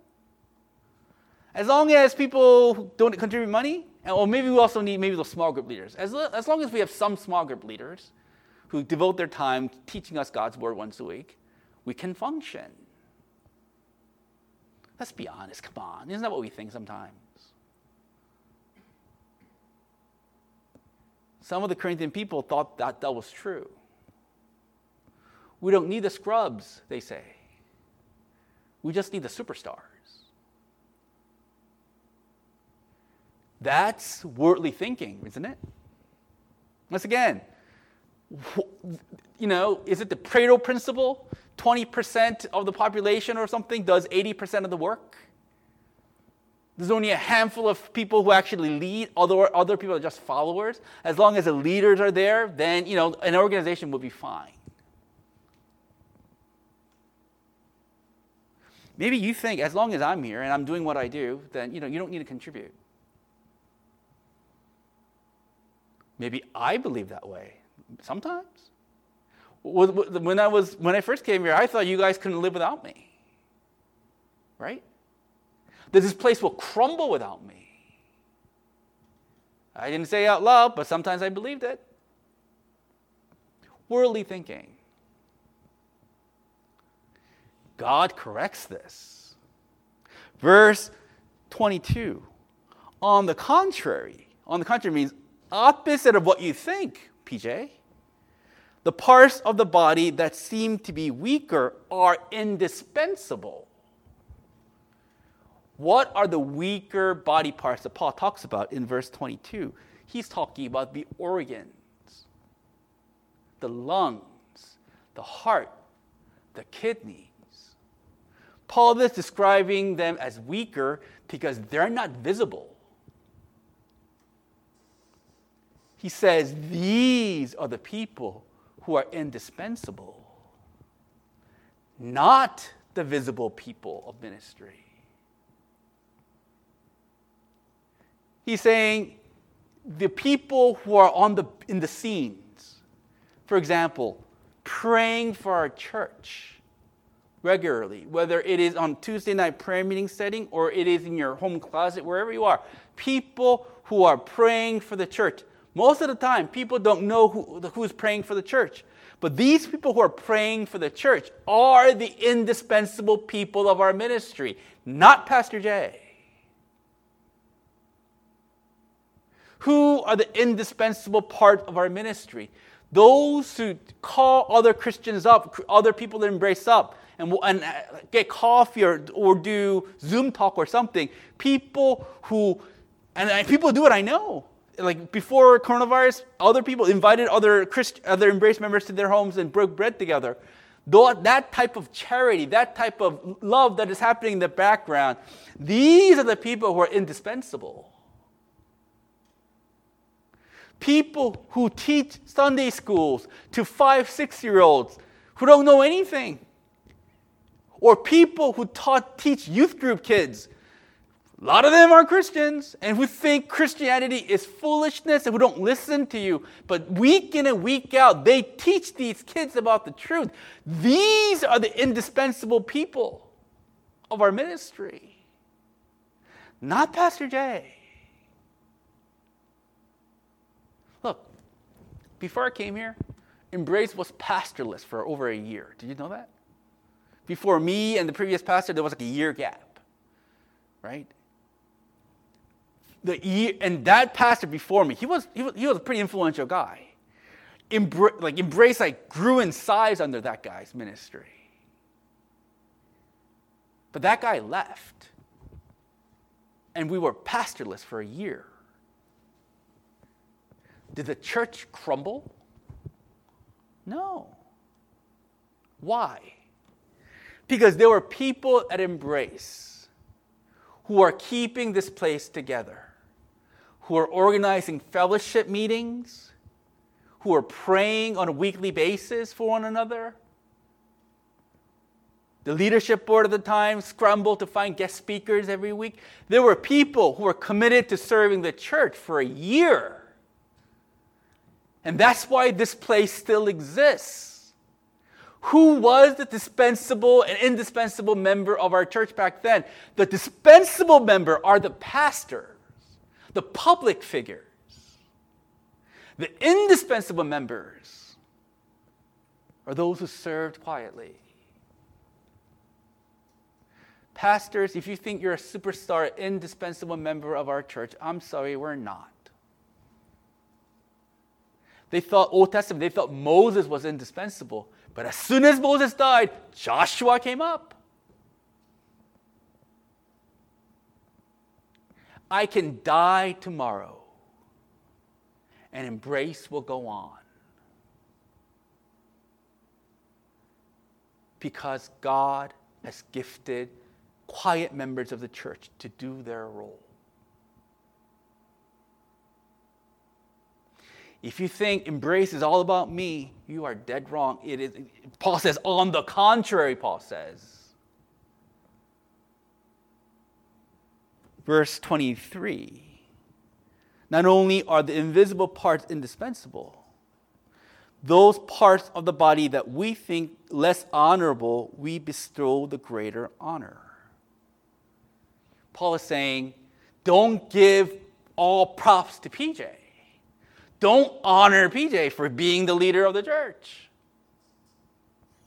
As long as people don't contribute money, or maybe we also need maybe those small group leaders. As, as long as we have some small group leaders who devote their time teaching us God's word once a week, we can function. Let's be honest, come on. Isn't that what we think sometimes? Some of the Corinthian people thought that that was true. We don't need the scrubs, they say. We just need the superstars. That's worldly thinking, isn't it? Once again, you know, is it the Pareto principle? 20% of the population or something does 80% of the work? There's only a handful of people who actually lead, other, other people are just followers. As long as the leaders are there, then you know, an organization will be fine. Maybe you think as long as I'm here and I'm doing what I do, then you know, you don't need to contribute. Maybe I believe that way sometimes. When I, was, when I first came here, I thought you guys couldn't live without me. Right? That this place will crumble without me. I didn't say out loud, but sometimes I believed it. Worldly thinking. God corrects this. Verse 22. On the contrary, on the contrary means opposite of what you think, PJ. The parts of the body that seem to be weaker are indispensable. What are the weaker body parts that Paul talks about in verse 22? He's talking about the organs, the lungs, the heart, the kidneys. Paul is describing them as weaker because they're not visible. He says, These are the people who are indispensable, not the visible people of ministry. He's saying the people who are on the, in the scenes, for example, praying for our church regularly, whether it is on Tuesday night prayer meeting setting or it is in your home closet, wherever you are, people who are praying for the church. Most of the time, people don't know who, who's praying for the church. But these people who are praying for the church are the indispensable people of our ministry, not Pastor Jay. Who are the indispensable part of our ministry? Those who call other Christians up, other people to embrace up, and, and uh, get coffee or, or do Zoom talk or something. People who, and people do it, I know. Like before coronavirus, other people invited other Christ, other Embrace members to their homes and broke bread together. Though that type of charity, that type of love that is happening in the background, these are the people who are indispensable people who teach Sunday schools to five, six year olds who don't know anything, or people who taught, teach youth group kids. A lot of them are Christians and who think Christianity is foolishness and who don't listen to you. But week in and week out, they teach these kids about the truth. These are the indispensable people of our ministry, not Pastor Jay. Before I came here, Embrace was pastorless for over a year. Did you know that? Before me and the previous pastor, there was like a year gap, right? The year, and that pastor before me, he was, he was, he was a pretty influential guy. Embra- like Embrace like grew in size under that guy's ministry. But that guy left. And we were pastorless for a year. Did the church crumble? No. Why? Because there were people at Embrace who are keeping this place together, who are organizing fellowship meetings, who are praying on a weekly basis for one another. The leadership board at the time scrambled to find guest speakers every week. There were people who were committed to serving the church for a year and that's why this place still exists. Who was the dispensable and indispensable member of our church back then? The dispensable member are the pastors, the public figures. The indispensable members are those who served quietly. Pastors, if you think you're a superstar, indispensable member of our church, I'm sorry, we're not. They thought Old Testament, they thought Moses was indispensable. But as soon as Moses died, Joshua came up. I can die tomorrow, and Embrace will go on. Because God has gifted quiet members of the church to do their role. If you think Embrace is all about me, you are dead wrong. It is, Paul says, on the contrary, Paul says. Verse 23 Not only are the invisible parts indispensable, those parts of the body that we think less honorable, we bestow the greater honor. Paul is saying, don't give all props to PJ. Don't honor PJ for being the leader of the church.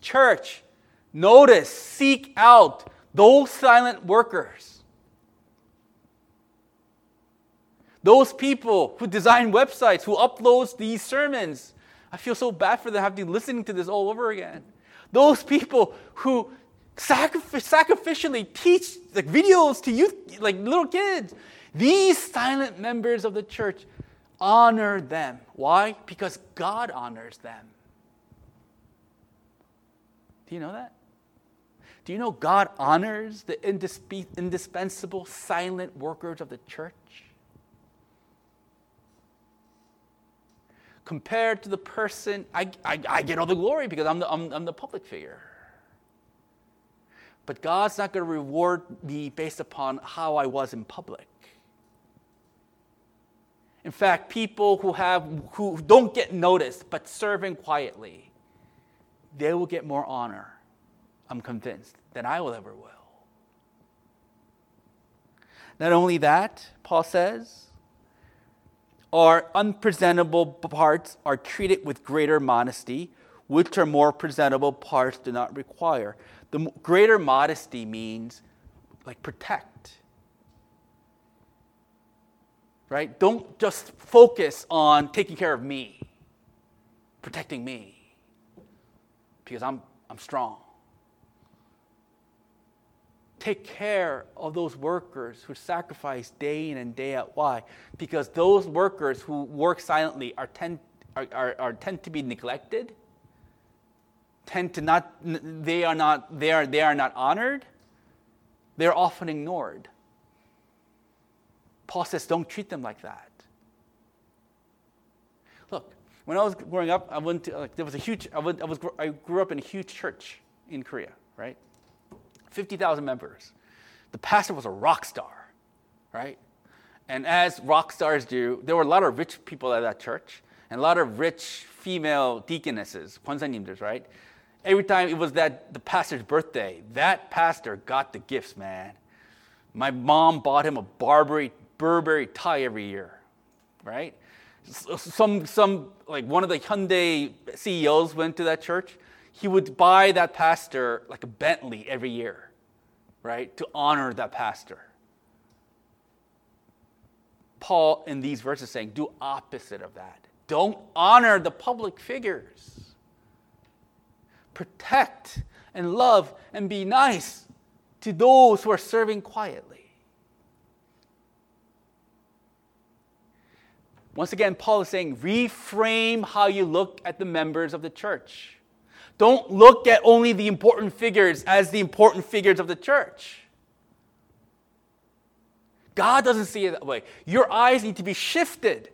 Church, notice, seek out those silent workers. Those people who design websites, who uploads these sermons. I feel so bad for them having to listening to this all over again. Those people who sacrificially teach like videos to youth, like little kids. These silent members of the church honor them. Why? Because God honors them. Do you know that? Do you know God honors the indispensable silent workers of the church? Compared to the person, I, I, I get all the glory because I'm the, I'm, I'm the public figure. But God's not going to reward me based upon how I was in public. In fact, people who have who don't get noticed but serving quietly, they will get more honor. I'm convinced than I will ever will. Not only that, Paul says, our unpresentable parts are treated with greater modesty, which our more presentable parts do not require. The greater modesty means like protect. Right? Don't just focus on taking care of me, protecting me, because I'm, I'm strong. Take care of those workers who sacrifice day in and day out. Why? Because those workers who work silently are tend, are, are, are tend to be neglected tend to not they are not they are they are not honored they're often ignored paul says don't treat them like that look when i was growing up i went to like there was a huge i, went, I was i grew up in a huge church in korea right 50000 members the pastor was a rock star right and as rock stars do there were a lot of rich people at that church and a lot of rich female deaconesses, 권사님들, right? every time it was that the pastor's birthday, that pastor got the gifts, man. My mom bought him a Burberry, Burberry tie every year, right? Uh, some, some, like one of the Hyundai CEOs went to that church. He would buy that pastor like a Bentley every year, right, to honor that pastor. Paul in these verses saying, do opposite of that. Don't honor the public figures protect and love and be nice to those who are serving quietly. Once again, Paul is saying, reframe how you look at the members of the church. Don't look at only the important figures as the important figures of the church. God doesn't see it that way. Your eyes need to be shifted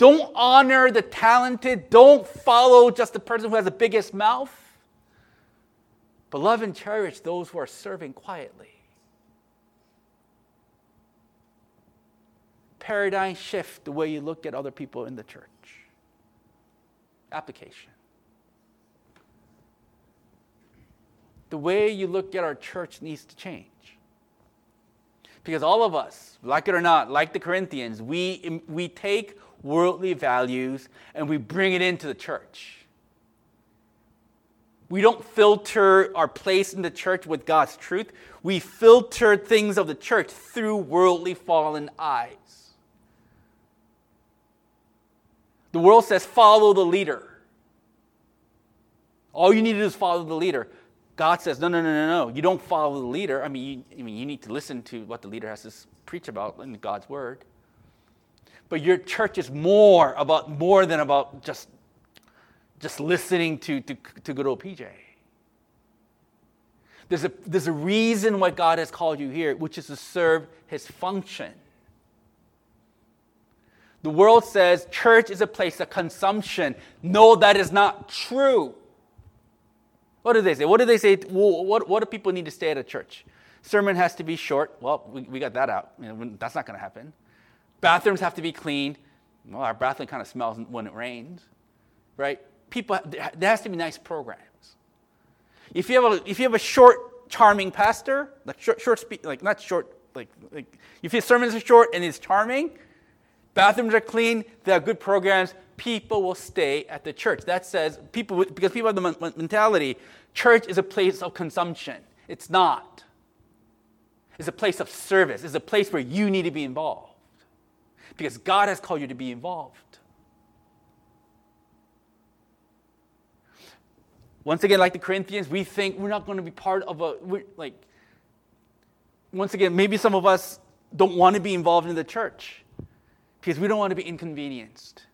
don't honor the talented. Don't follow just the person who has the biggest mouth. But love and cherish those who are serving quietly. Paradigm shift the way you look at other people in the church. Application. The way you look at our church needs to change. Because all of us, like it or not, like the Corinthians, we, we take worldly values and we bring it into the church. We don't filter our place in the church with God's truth. We filter things of the church through worldly fallen eyes. The world says, follow the leader. All you need to do is follow the leader. God says, no, no, no, no, no. You don't follow the leader. I mean, you, I mean, you need to listen to what the leader has to preach about in God's word. But your church is more about more than about just, just listening to, to, to good old PJ. There's a, there's a reason why God has called you here, which is to serve his function. The world says church is a place of consumption. No, that is not true. What do they say? What do they say? What, what do people need to stay at a church? Sermon has to be short. Well, we, we got that out. that's not going to happen. Bathrooms have to be clean. Well, our bathroom kind of smells when it rains, right? People, there has to be nice programs. If you have a, if you have a short, charming pastor, like short, short like not short, like, like if his sermons are short and it's charming, bathrooms are clean, they have good programs, people will stay at the church. That says people, because people have the mentality, church is a place of consumption. It's not. It's a place of service. It's a place where you need to be involved because God has called you to be involved. Once again, like the Corinthians, we think we're not going to be part of a, like, once again, maybe some of us don't want to be involved in the church because we don't want to be inconvenienced.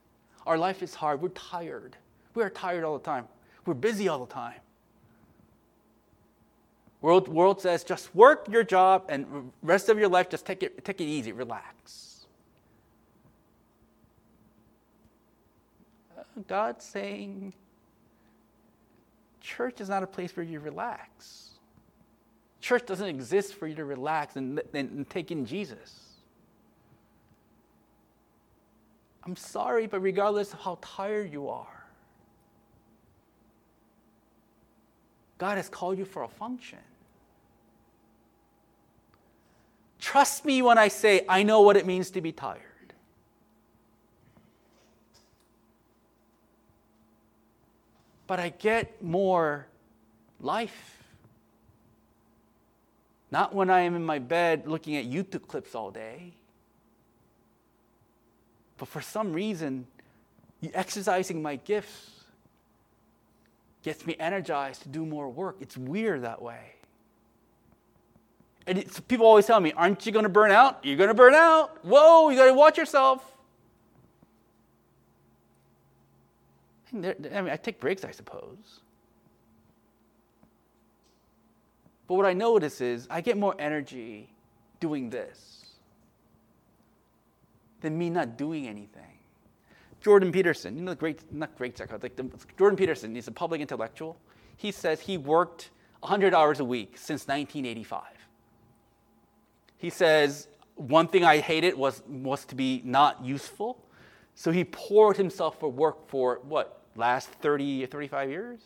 Our life is hard. We're tired. We are tired all the time. We're busy all the time. World, world says just work your job and rest of your life just take it, take it easy, relax. Uh, God's saying church is not a place where you relax. Church doesn't exist for you to relax and, and, and take in Jesus. I'm sorry, but regardless of how tired you are, God has called you for a function. Trust me when I say I know what it means to be tired. But I get more life. Not when I am in my bed looking at YouTube clips all day. But for some reason, exercising my gifts gets me energized to do more work. It's weird that way. And people always tell me, Aren't you going to burn out? You're going to burn out. Whoa, you got to watch yourself. I mean, I take breaks, I suppose. But what I notice is I get more energy doing this than me not doing anything. Jordan Peterson, you know, the great, not great psychologist, like the, Jordan Peterson, he's a public intellectual. He says he worked 100 hours a week since 1985. He says, one thing I hated was, was to be not useful. So he poured himself for work for what, last 30 or 35 years?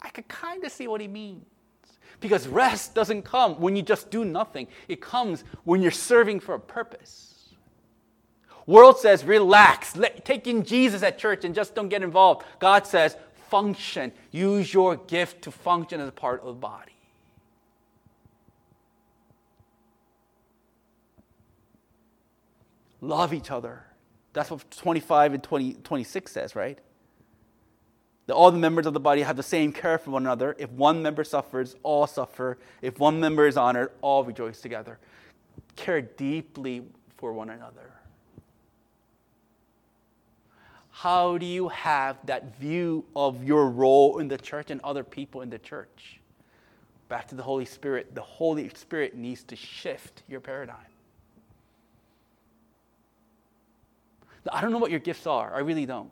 I could kind of see what he means. Because rest doesn't come when you just do nothing, it comes when you're serving for a purpose. World says, relax, let, take in Jesus at church and just don't get involved. God says, function. Use your gift to function as a part of the body. Love each other. That's what 25 and 20, 26 says, right? That all the members of the body have the same care for one another. If one member suffers, all suffer. If one member is honored, all rejoice together. Care deeply for one another. How do you have that view of your role in the church and other people in the church? Back to the Holy Spirit. The Holy Spirit needs to shift your paradigm. I don't know what your gifts are, I really don't.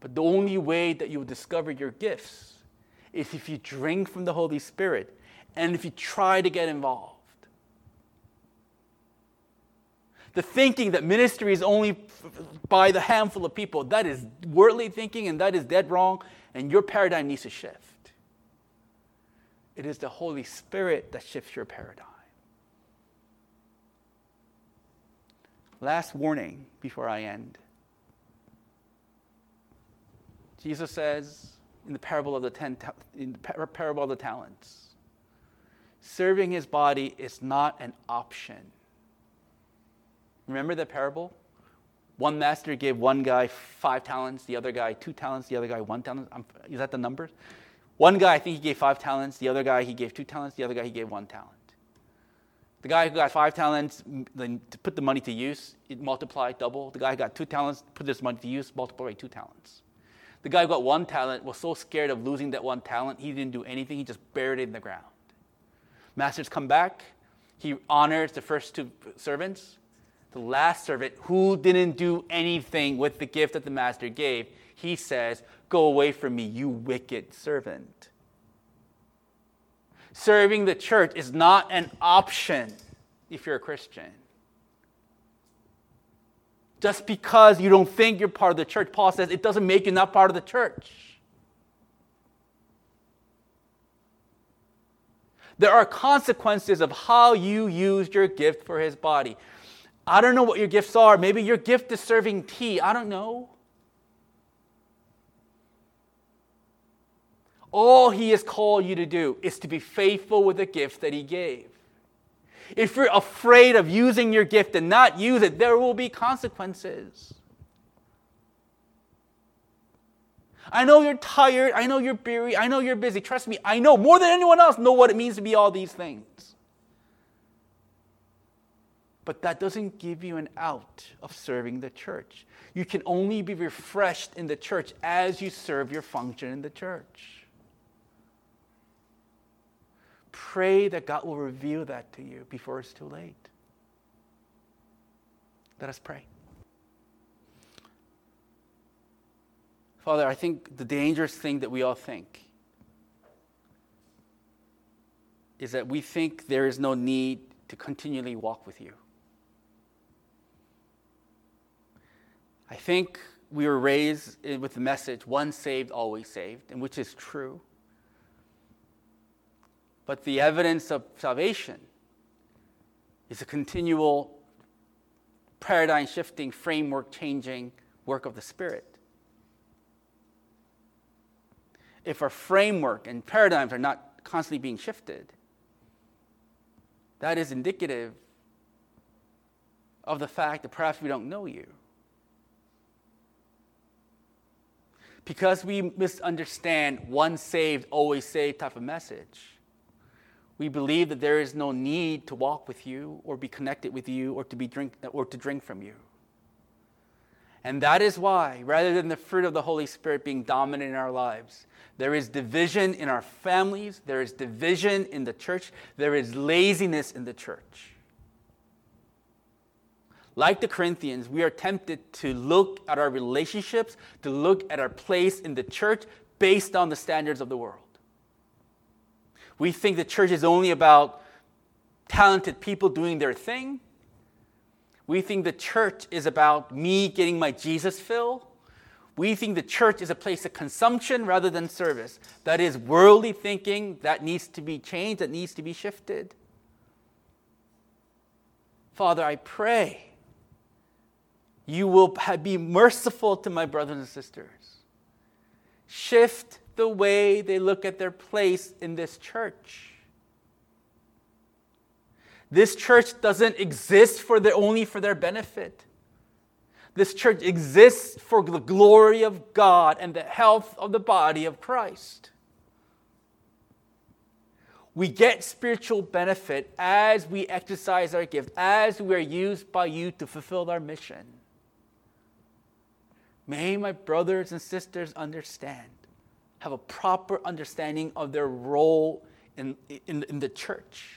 But the only way that you will discover your gifts is if you drink from the Holy Spirit and if you try to get involved. the thinking that ministry is only by the handful of people, that is worldly thinking and that is dead wrong, and your paradigm needs to shift. It is the Holy Spirit that shifts your paradigm. Last warning before I end. Jesus says in the parable of the ten in the parable of the talents, serving his body is not an option. Remember the parable? One master gave one guy five talents, the other guy two talents, the other guy one talent. Is that the numbers? One guy, I think he gave five talents. The other guy, he gave two talents. The other guy, he gave one talent. The guy who got five talents, then put the money to use, it multiplied double. The guy who got two talents, put this money to use, multiplied two talents. The guy who got one talent was so scared of losing that one talent, he didn't do anything. He just buried it in the ground. Masters come back. He honors the first two servants the last servant who didn't do anything with the gift that the master gave, he says, Go away from me, you wicked servant. Serving the church is not an option if you're a Christian. Just because you don't think you're part of the church, Paul says it doesn't make you not part of the church. There are consequences of how you use your gift for his body. I don't know what your gifts are. Maybe your gift is serving tea. I don't know. All he has called you to do is to be faithful with the gift that he gave. If you're afraid of using your gift and not use it, there will be consequences. I know you're tired. I know you're weary. I know you're busy. Trust me, I know more than anyone else know what it means to be all these things. But that doesn't give you an out of serving the church. You can only be refreshed in the church as you serve your function in the church. Pray that God will reveal that to you before it's too late. Let us pray. Father, I think the dangerous thing that we all think is that we think there is no need to continually walk with you. I think we were raised with the message, once saved, always saved, and which is true. But the evidence of salvation is a continual paradigm shifting, framework changing work of the Spirit. If our framework and paradigms are not constantly being shifted, that is indicative of the fact that perhaps we don't know you. because we misunderstand one saved, always saved type of message. We believe that there is no need to walk with you or be connected with you or to be drink or to drink from you. And that is why, rather than the fruit of the Holy Spirit being dominant in our lives, there is division in our families, there is division in the church, there is laziness in the church. Like the Corinthians, we are tempted to look at our relationships, to look at our place in the church based on the standards of the world. We think the church is only about talented people doing their thing. We think the church is about me getting my Jesus fill. We think the church is a place of consumption rather than service. That is worldly thinking that needs to be changed, that needs to be shifted. Father, I pray you will be merciful to my brothers and sisters. Shift the way they look at their place in this church. This church doesn't exist for their, only for their benefit. This church exists for the glory of God and the health of the body of Christ. We get spiritual benefit as we exercise our gift, as we are used by you to fulfill our mission. May my brothers and sisters understand, have a proper understanding of their role in, in, in the church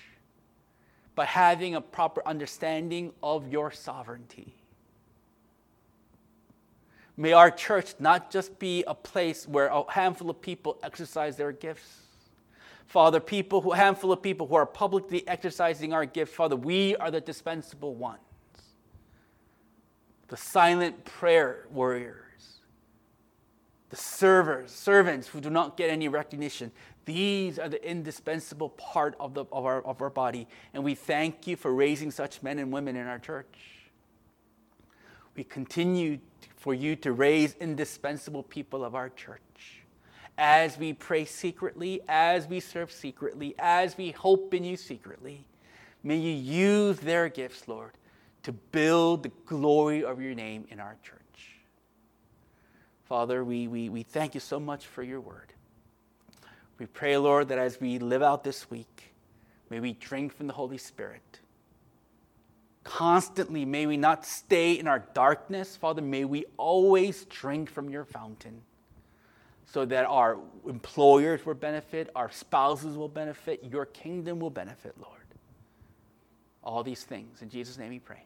by having a proper understanding of your sovereignty. May our church not just be a place where a handful of people exercise their gifts. Father, people a handful of people who are publicly exercising our gifts, Father, we are the dispensable ones the silent prayer warriors, the servers, servants who do not get any recognition. These are the indispensable part of, the, of, our, of our body. And we thank you for raising such men and women in our church. We continue for you to raise indispensable people of our church as we pray secretly, as we serve secretly, as we hope in you secretly. May you use their gifts, Lord, to build the glory of your name in our church. Father, we, we, we thank you so much for your word. We pray, Lord, that as we live out this week, may we drink from the Holy Spirit. Constantly, may we not stay in our darkness. Father, may we always drink from your fountain so that our employers will benefit, our spouses will benefit, your kingdom will benefit, Lord. All these things. In Jesus' name we pray.